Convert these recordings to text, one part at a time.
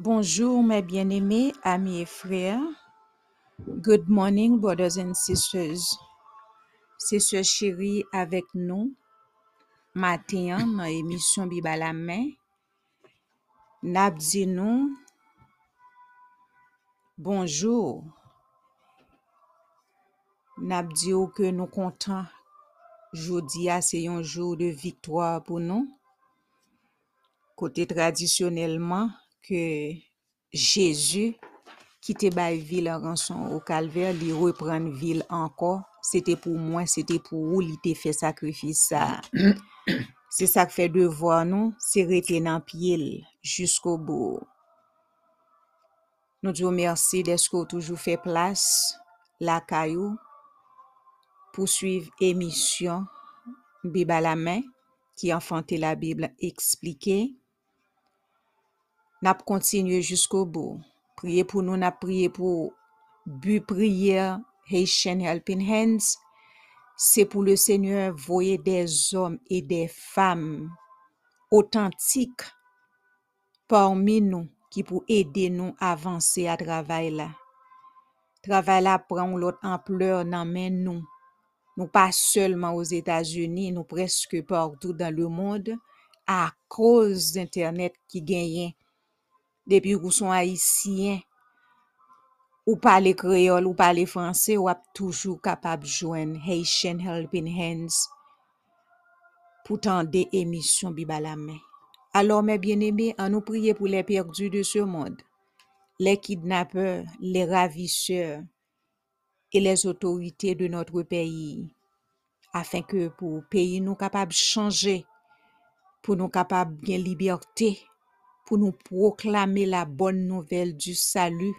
Bonjour mes bien-aimés amis et frères. Good morning brothers and sisters. C'est Sœur Chérie avec nous matin dans émission Bible à la main. N'a dit nous bonjour. N'a dit ou que nous contents. Jodi a c'est un jour de victoire pour nous. Côté traditionnellement que Jésus qui te ville en rançon au calvaire, li reprendre ville encore. C'était pour moi, c'était pour vous, li te fait sacrifice ça. c'est ça que fait devoir nous, c'est rester dans pied jusqu'au bout. Nous disons merci d'être toujours fait place la caillou pour suivre émission Bible à la main qui enfante la Bible expliquée. Nap kontinye jiskou bou. Priye pou nou, nap priye pou bu priye Haitian Helping Hands. Se pou le Seigneur voye des om et des fam otantik parmi nou ki pou ede nou avanse a travay la. Travay la pran lout ampleur nan men nou. Nou pa selman os Etats-Unis, nou preske partou dan le moun a koz d'internet ki genyen. depi ou son haisyen, ou pale kreol, ou pale franse, ou ap toujou kapab jwen Haitian Helping Hands pou tan de emisyon bi balame. Alors, mes bien-aimés, an nou priye pou les perdus de ce monde, les kidnappeurs, les ravisseurs et les autorités de notre pays, afin que pou pays nou kapab chanje, pou nou kapab gen liberté, pour nous proclamer la bonne nouvelle du salut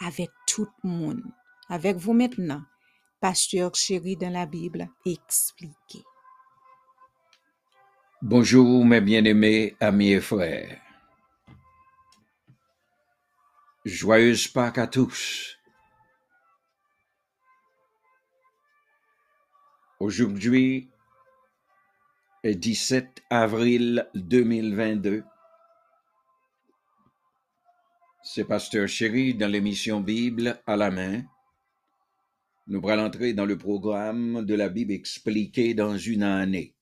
avec tout le monde. Avec vous maintenant, pasteur chéri dans la Bible expliqué. Bonjour mes bien-aimés amis et frères. Joyeuse Pâques à tous. Aujourd'hui est 17 avril 2022. C'est Pasteur Chéri dans l'émission Bible à la main. Nous allons entrer dans le programme de la Bible expliquée dans une année.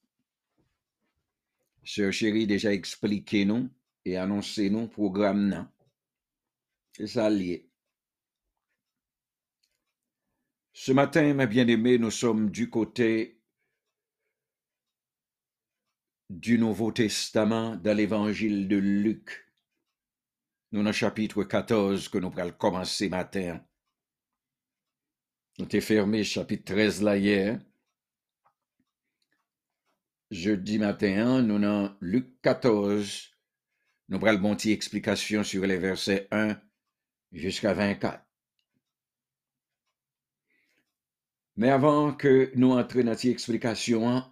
Sœur Chéri déjà expliqué nous et annoncé nous programme non. C'est ça lié. Ce matin, mes bien-aimés, nous sommes du côté du Nouveau Testament dans l'évangile de Luc. Nous dans le chapitre 14 que nous allons commencer matin. Nous avons fermé chapitre 13 là hier. Jeudi matin, nous dans Luc 14. Nous allons monter explication sur les versets 1 jusqu'à 24. Mais avant que nous entrions dans cette explication,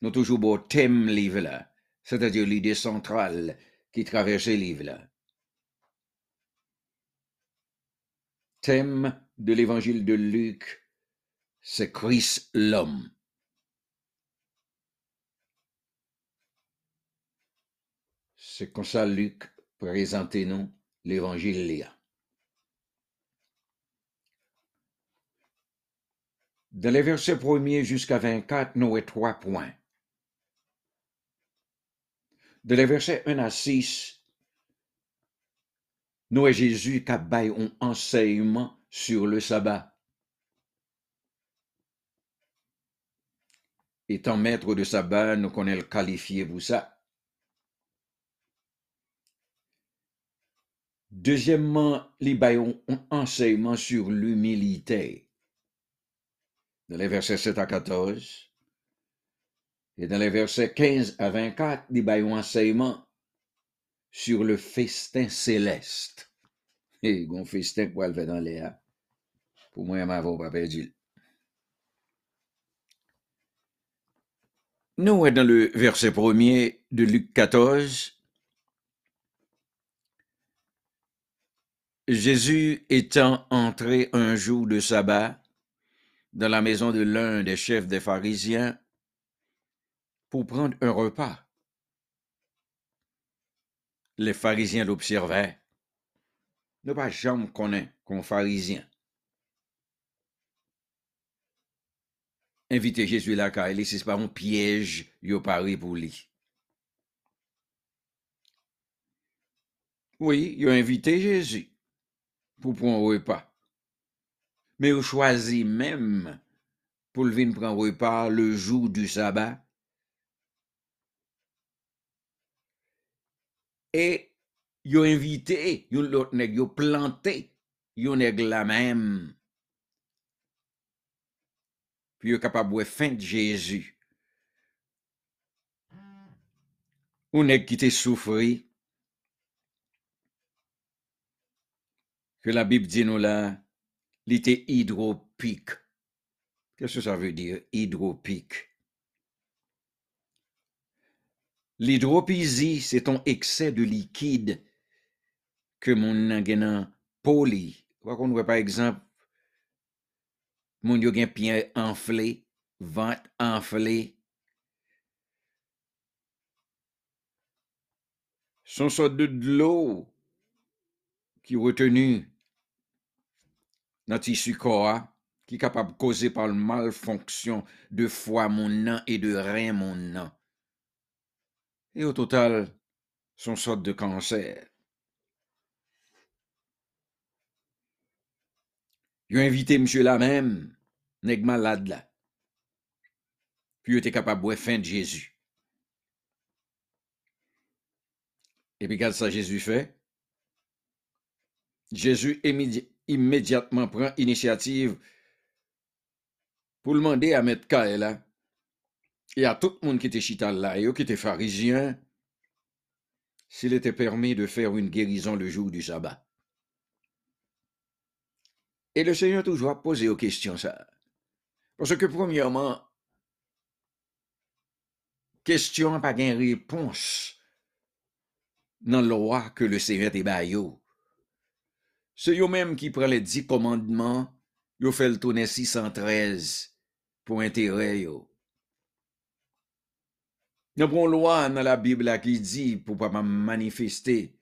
nous toujours beau thème livre là, c'est-à-dire l'idée centrale qui traverse le livre là. Thème de l'évangile de Luc, c'est Christ l'homme. C'est comme ça Luc présente nous l'évangile là. Dans les versets premiers jusqu'à 24, nous avons trois points. De les versets 1 à 6, nous avons Jésus qui a un enseignement sur le sabbat. Étant maître de sabbat, nous connaissons le qualifié pour ça. Deuxièmement, il a un enseignement sur l'humilité dans les versets 7 à 14. Et dans les versets 15 à 24, il y a un enseignement sur le festin céleste. Et un festin pour le faire dans l'air. Pour moi, m'avais pas perdu. Nous dans le verset premier de Luc 14. Jésus étant entré un jour de sabbat, dans la maison de l'un des chefs des pharisiens pour prendre un repas. Les pharisiens l'observaient nous pas jamais connaît comme pharisien. Inviter Jésus là, car c'est pas un piège, yo pari pour lui. Oui, il a invité Jésus pour prendre un repas. Mais il choisi même pour le venir prendre un repas le jour du sabbat. E yo invite, e, yon lot neg, yo plante, yon neg la mem. Pi yo kapab wè fin de Jezu. Ou neg ki te soufri. Ke la Bib di nou la, li te hidropik. Kè se sa vè dir hidropik? L'hydropisie, c'est un excès de liquide que mon nan poli. qu'on voit par exemple, mon yo gen enflé, ventre enflé. Son sorte de l'eau qui est retenue dans tissu corps qui est capable de causer par le malfonction de foie mon nan et de rein mon nan. Et au total, son sorte de cancer. Yo invité monsieur là même, nèg malade là. Puis il était capable de boire fin de Jésus. Et puis, qu'est-ce que Jésus fait? Jésus immédiatement prend initiative pour demander à mettre là et à tout le monde qui était chital là, qui était pharisien, s'il était permis de faire une guérison le jour du sabbat. Et le Seigneur toujours posé aux questions ça. Parce que premièrement, question pas gain réponse dans le loi que le Seigneur te baillot. C'est eux-mêmes qui prend les dix commandements, yo fait le tourner 613 pour intérêt yo. Nous une loi dans la Bible qui dit pour pas manifester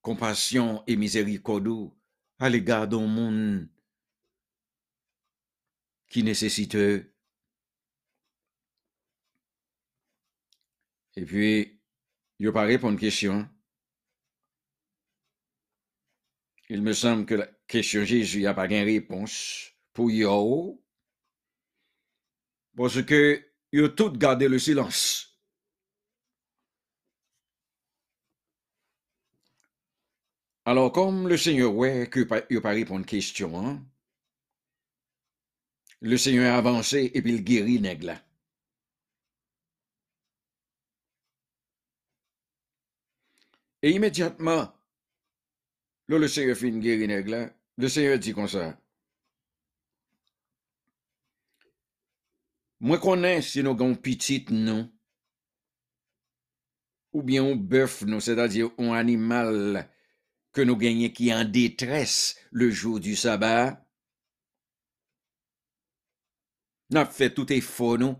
compassion et miséricorde à l'égard d'un monde qui nécessite. Et puis, il pas répondre à une question. Il me semble que la question Jésus n'a pas de réponse pour yo. Parce que a tout gardé le silence. Alors, comme le Seigneur ouais que il pas une question, hein, le Seigneur a avancé et puis il guérit nègre Et immédiatement, le Seigneur une guérir nègre le Seigneur dit comme ça. Moi connais si nous avons petit non, ou bien un bœuf, non, c'est-à-dire un animal que nous gagnons qui en détresse le jour du sabbat. Nous fait tout nous.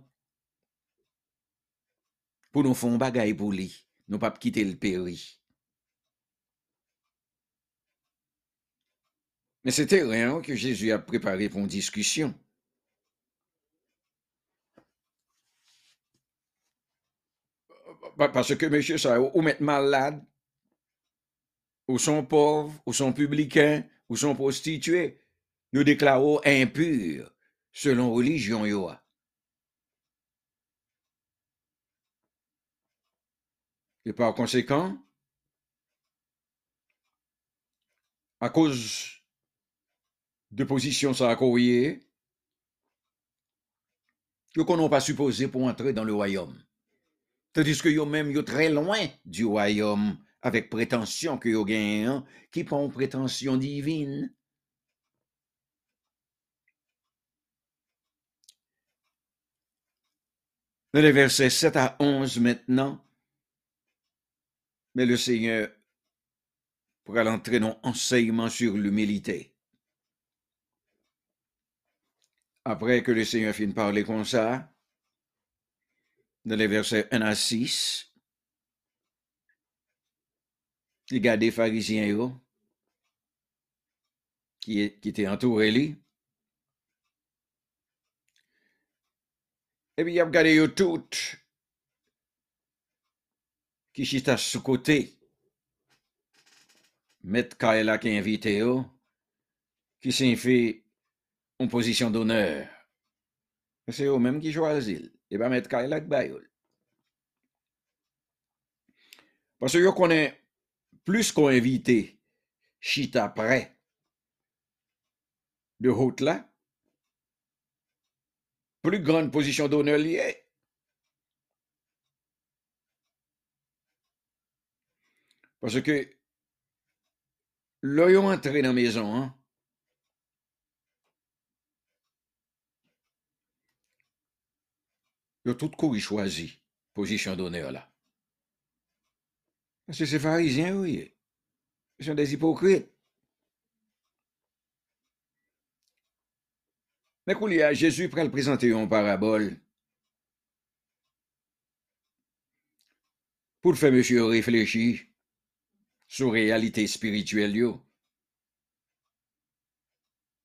Pour nous faire un bagaille pour lui. Nous pas quitter le péri. Mais c'était rien que Jésus a préparé pour une discussion. Parce que monsieur, ça, ou mettre malade, ou sont pauvres, ou sont publicains, ou sont prostituées, nous déclarons impurs selon religion. Et par conséquent, à cause de position ça courrier, qu'on pas supposé pour entrer dans le royaume. Tandis que yo même très loin du royaume avec prétention que yo gagnent, qui prend prétention divine. Dans les versets 7 à 11 maintenant, mais le Seigneur pourra l'entrer dans enseignement sur l'humilité. Après que le Seigneur finit de parler comme ça, dans les versets 1 à 6, li gade farizyen yo, ki, e, ki te antoure li, epi yap gade yo tout, ki chita sou kote, met ka e la ki invite yo, ki sin fi yon pozisyon doner. Se yo menm ki jwa azil, e ba met ka e la ki bayol. Paso yo konen plus qu'on invité chita près de haute là, plus grande position d'honneur liée. Parce que ont entré dans la maison, hein, ils ont tout couru choisi position d'honneur là. Parce que c'est pharisien, oui. Sont des hypocrites. Mais quand il y a Jésus pour le présenter en parabole, pour faire monsieur réfléchir sur la réalité spirituelle,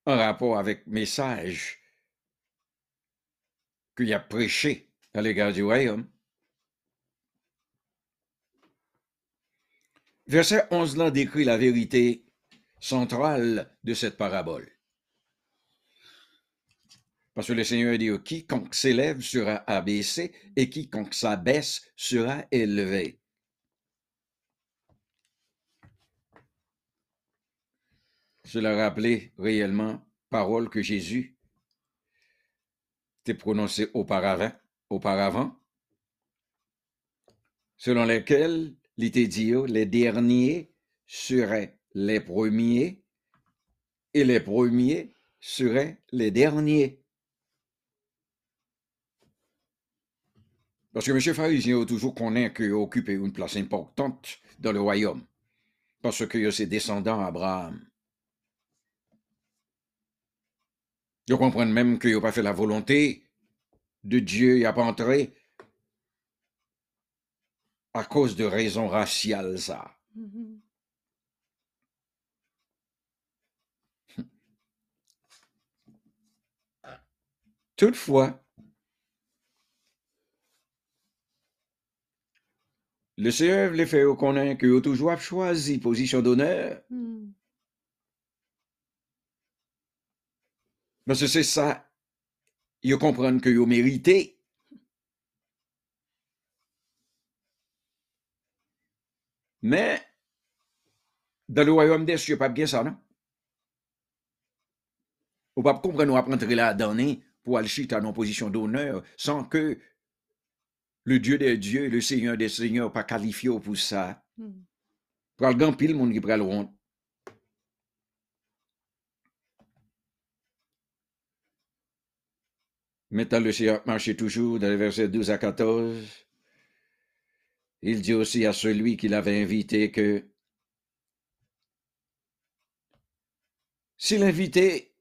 en rapport avec le message qu'il a prêché à l'égard du royaume. Verset 11 là décrit la vérité centrale de cette parabole. Parce que le Seigneur dit, quiconque s'élève sera abaissé et quiconque s'abaisse sera élevé. Cela rappelait réellement parole que Jésus était prononcée auparavant, auparavant, selon lesquelles était dit, les derniers seraient les premiers et les premiers seraient les derniers. Parce que M. Pharisien a toujours connaît qu'il occupé une place importante dans le royaume. Parce que c'est descendant Abraham. Ils comprennent même qu'il n'a pas fait la volonté de Dieu, il n'a pas entré à cause de raisons raciales, ça. Mhm. Toutefois, le Seigneur les fait connaître qu'ils ont toujours choisi position d'honneur. Mhm. Parce que c'est ça, ils comprennent qu'ils ont mérité. Mais, dans le royaume des cieux, pas bien ça, non? Ou pas comprendre, on va rentrer là-dedans pour aller chiter en position d'honneur sans que le Dieu des dieux, le Seigneur des seigneurs, pas qualifié pour ça. Mhm. Pour le grand pile, monde qui prend le rond. Maintenant, le Seigneur marche toujours dans les versets 12 à 14. Il dit aussi à celui qui l'avait invité que si l'invité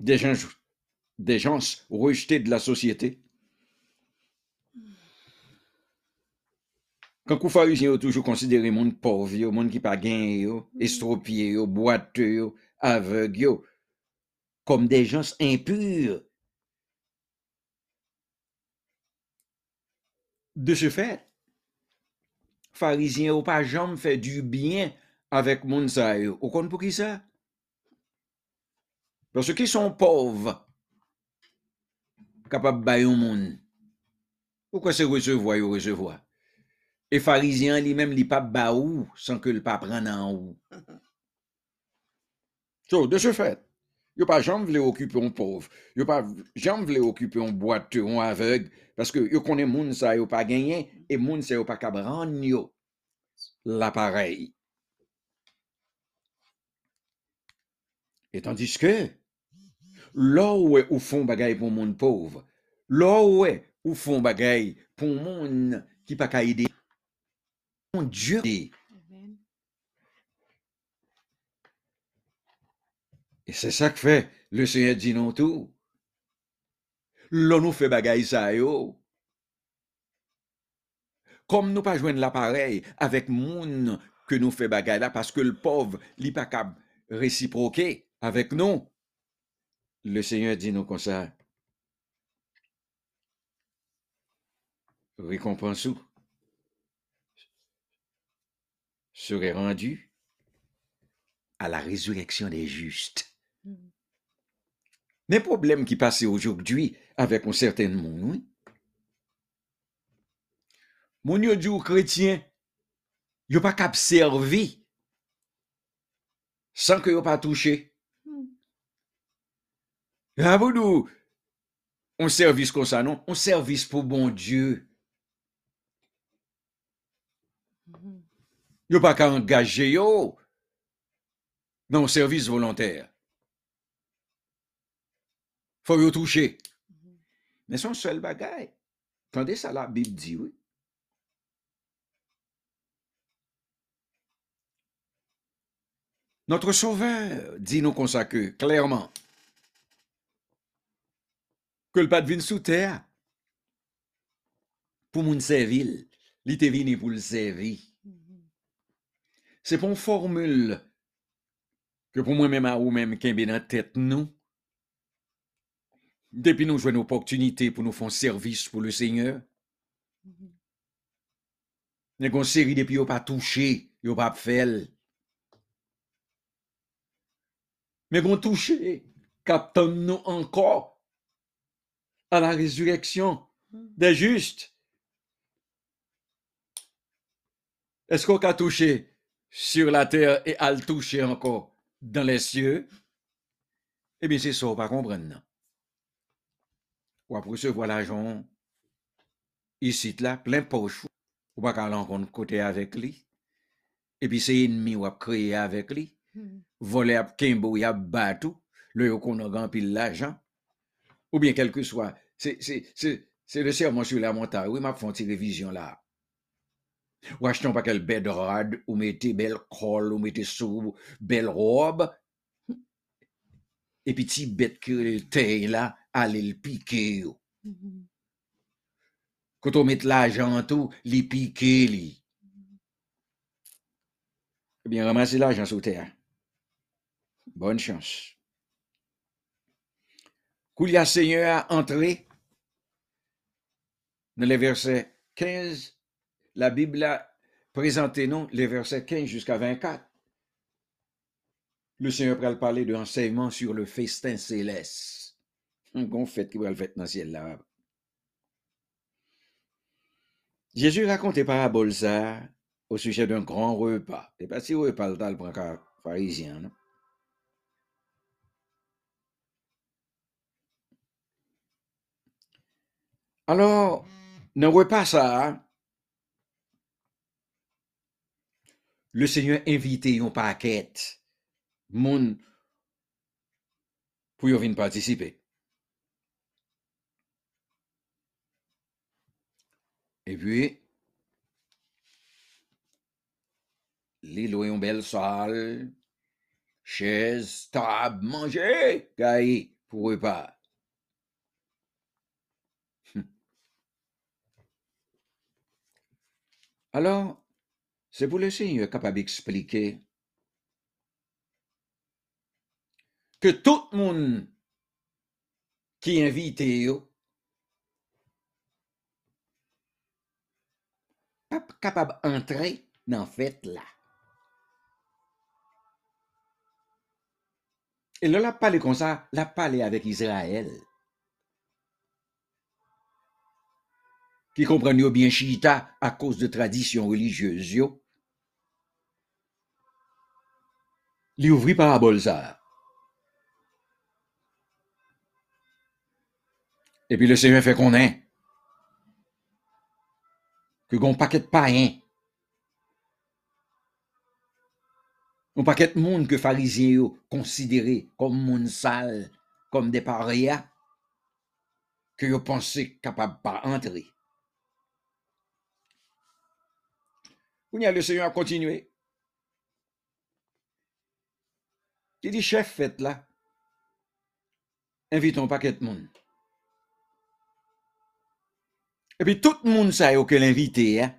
des gens, des gens rejetés de la société, quand pharisiens ont toujours considéré le monde pauvre, le monde qui pas gagné, yo, estropié, yo, boiteux, yo, aveugle, yo, comme des gens impurs. De se fèt, farizyen ou pa jom fè du byen avèk moun sa yo. Ou kon pou ki sa? Pwese ki son pov kapap bayon moun. Ou kwa se resevoy ou resevoy? E farizyen li mèm li pa ba ou san ke l pa pran nan ou. So, de se fèt, Yo pas jamais voulu occuper un pauvre. Yo pas jamais voulu occuper un boiteux, un aveugle, parce que yo connaît moun sa yo pas gagné, et moun sa yo pas yo l'appareil. Et tandis que, là où ou font bagay pour moun pauvre, là où ou font bagay pour moun qui pas aider, mon Dieu, Et c'est ça que fait le Seigneur dit non tout. Là, nous fait bagaille ça yo. Comme nous pas joindre l'appareil avec moun que nous fait bagay là parce que le pauvre, li pas cap réciproquer avec nous. Le Seigneur dit nous comme ça. Récompense serait rendu à la résurrection des justes. Les problèmes qui passent aujourd'hui avec un certain monde, oui. Mon yo dit aux chrétiens, yo pas qu'à servir sans que yo pas touché. Ah, vous nous, on service comme ça, non? On service pour bon Dieu. Yo pas qu'à engager yo dans un service volontaire. Faut yo toucher. Mais son seul bagage. Attendez ça, la Bible dit, oui. Notre Sauveur dit nous consacrer clairement que le pas de sous terre pour moun servir, te venu pour le servir. C'est pour une formule que pour moi-même à ou même qui est dans tête nous. Depuis nous jouons une opportunité pour nous faire un service pour le Seigneur. Nous avons une série depuis nous pas touché, nous pas fait. Mais nous touché, captant nous encore à la résurrection des justes. Est-ce qu'on a touché sur la terre et à le toucher encore dans les cieux? Eh bien, c'est ça, on va comprendre. ou ap resevo la jon, isit la, plen poch, ou baka lankon kote avek li, epi se enmi ou ap kreye avek li, hmm. vole ap kembo ou ap batou, le yo konon gampil la jan, ou bien kelke que swa, se, se, se, se le sermon sou la monta, ou map fonti revizyon la, ou acheton pa kel bed rad, ou mette bel kol, ou mette sou, bel rob, Et puis, ti le terre là, allez le piquer. yo. Quand on met l'argent tout, les piquer, li. Eh bien, ramassez l'argent sous terre. Bonne chance. Koulia Seigneur a entré dans les versets 15. La Bible a présenté nous les versets 15 jusqu'à 24. Le Seigneur va parler de l'enseignement sur le festin céleste. Un grand fête qui va le faire dans le ciel là. Jésus raconte des paraboles ça au sujet d'un grand repas. Et pas si repas le tal pharisien, non? Alors, dans le repas ça, le Seigneur invité un paquet moun pour y venir participer. Et puis, les loués une belle salle, chaise, table, manger, gaï, pour repas. Alors, c'est pour le Seigneur capable d'expliquer que tout le monde qui est pas capable d'entrer dans fête là. Et là, la parlé comme ça, la parlé avec Israël. Qui comprennent bien Chita à cause de traditions religieuses, yo. Li ouvri parabole ça. Et puis le Seigneur fait qu'on est. Que gon paquet de païens. Un paquet de monde que pharisiens yo considéré comme monde sale, comme des parias, que yo pensé capable pas entrer. Le Seigneur a continué. Il dit, chef, faites là. Invitons un paquet de monde. E pi tout moun sa yo ke l'invite, eh?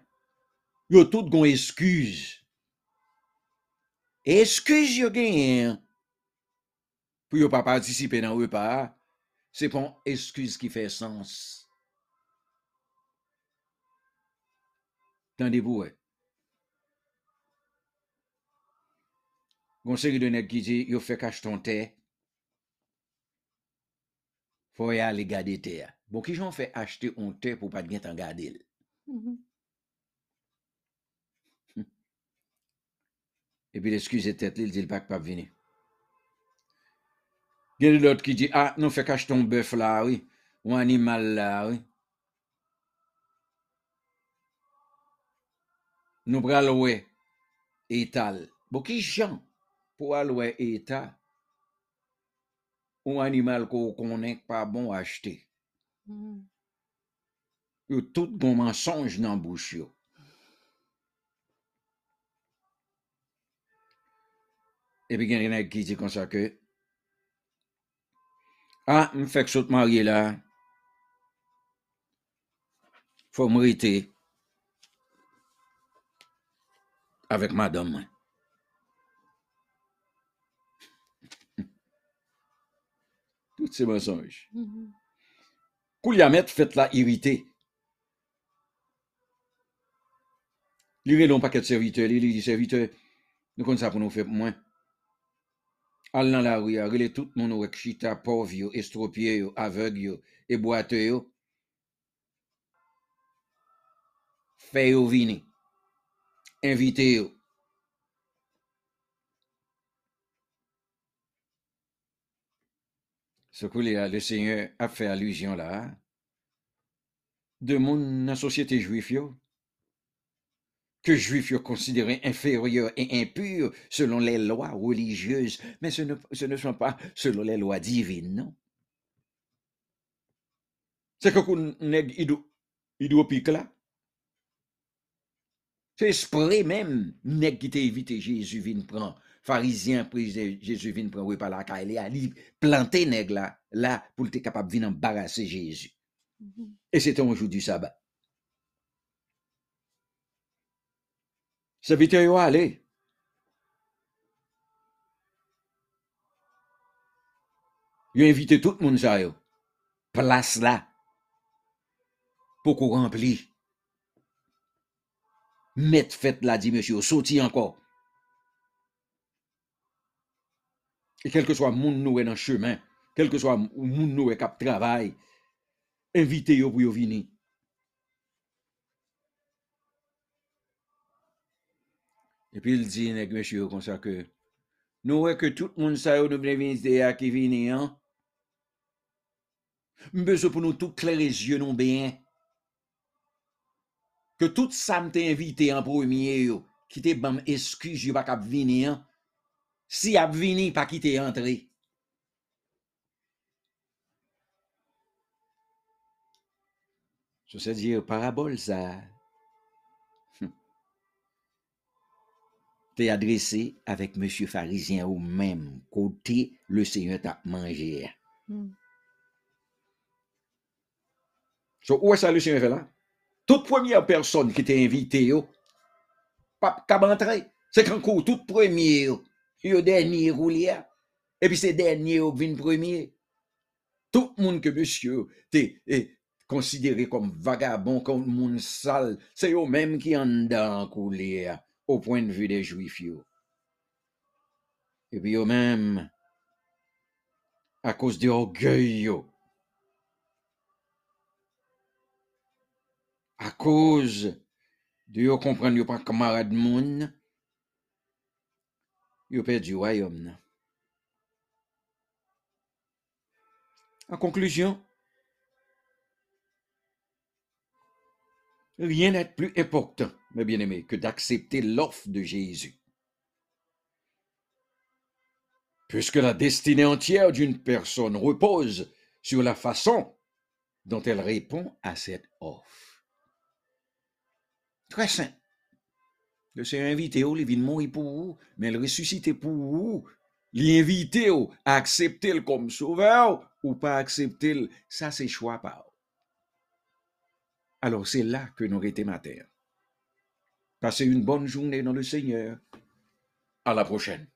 yo tout gon eskuz. E eskuz yo gen, pou yo pa partisipe nan repa, se pon eskuz ki fe sens. Tande pou we. Gon seri de nek ki di, yo fe kache ton te, fò ya li gade te ya. Bon, ki jan fè achete on te pou pat gen tan gade el? Mm mm-hmm. E pi l'eskuse tet li, l di l pak pap vini. Gen l'ot ki di, ah, nou fè kache ton bœuf la, oui, ou animal la, oui. Nou pral wè etal. Bo ki jan pou al wè etal? ou animal ko konen pa bon achete. Mm. Yo tout gon mensonj nan bouch yo. E pi gen gen ek ki di konsa ke, a, ah, m fek sot marye la, fò m rite avèk madame mwen. Tout se mensonj. Mhm. Kou li amet fèt la irite. Li re lon paket servite, li li di servite, nou kon sa pou nou fè mwen. Al nan la ouya, rele tout moun ou ek chita, pov yo, estropye yo, aveg yo, e boate yo. Fè yo vini. Invite yo. Li a, le seigneur ap fè allusion la, de moun nan sosyete juif yo, que juifs sont considérés inférieurs et impurs selon les lois religieuses, mais ce ne, ce ne sont pas selon les lois divines, non. C'est que nèg là. C'est esprit même, qui t'a évité Jésus vient prendre, pharisien pris Jésus vient prendre par la caille à li planter nèg là, là pour être capable de venir embarrasser Jésus. Et c'était un jour du sabbat. Serviteur yo ale. Yo invite tout moun sa yo. Place la. Pou kou rempli. Met fête la di monsieur, soti encore. E kelke swa moun nou e nan chemen, kelke swa moun nou e kap travay, evite yo pou yo vini. E pi il di nek meche yo konsa ke, nou e ke tout moun sa yo nou vini vini de ya ki vini an, mbezo pou nou tout kler e zye nou beyen, ke tout sa mte invite an pou emye yo, ki te bam eski, jyo bak ap vini an, Si ap vini, pas qui te entré. Je sais dire parabole ça. t'es adressé avec monsieur pharisien au même côté le Seigneur t'a mangé. Mhm. So, où est ça le Seigneur fait là? Toute première personne qui t'est invitée, yo, pas qu'à entrer. C'est quand coup, toute première, yo, yo dernier roulier. Et puis c'est dernier qui vient premier. Tout le monde que monsieur t'es considéré comme vagabond, comme monde sale, c'est eux même qui en dedans couler au point de vue des juifs. Et puis eux même, à cause de orgueil, yo, à cause de yo comprendre pas camarade moun, En conclusion, rien n'est plus important, mes bien-aimés, que d'accepter l'offre de Jésus. Puisque la destinée entière d'une personne repose sur la façon dont elle répond à cette offre. Très simple. Le Seigneur invité, il vient mourir pour vous, mais il ressuscité pour vous. L'invité à accepter le comme sauveur ou pas accepter le, ça c'est choix par. Alors c'est là que nous étions matin. Passez une bonne journée dans le Seigneur. À la prochaine.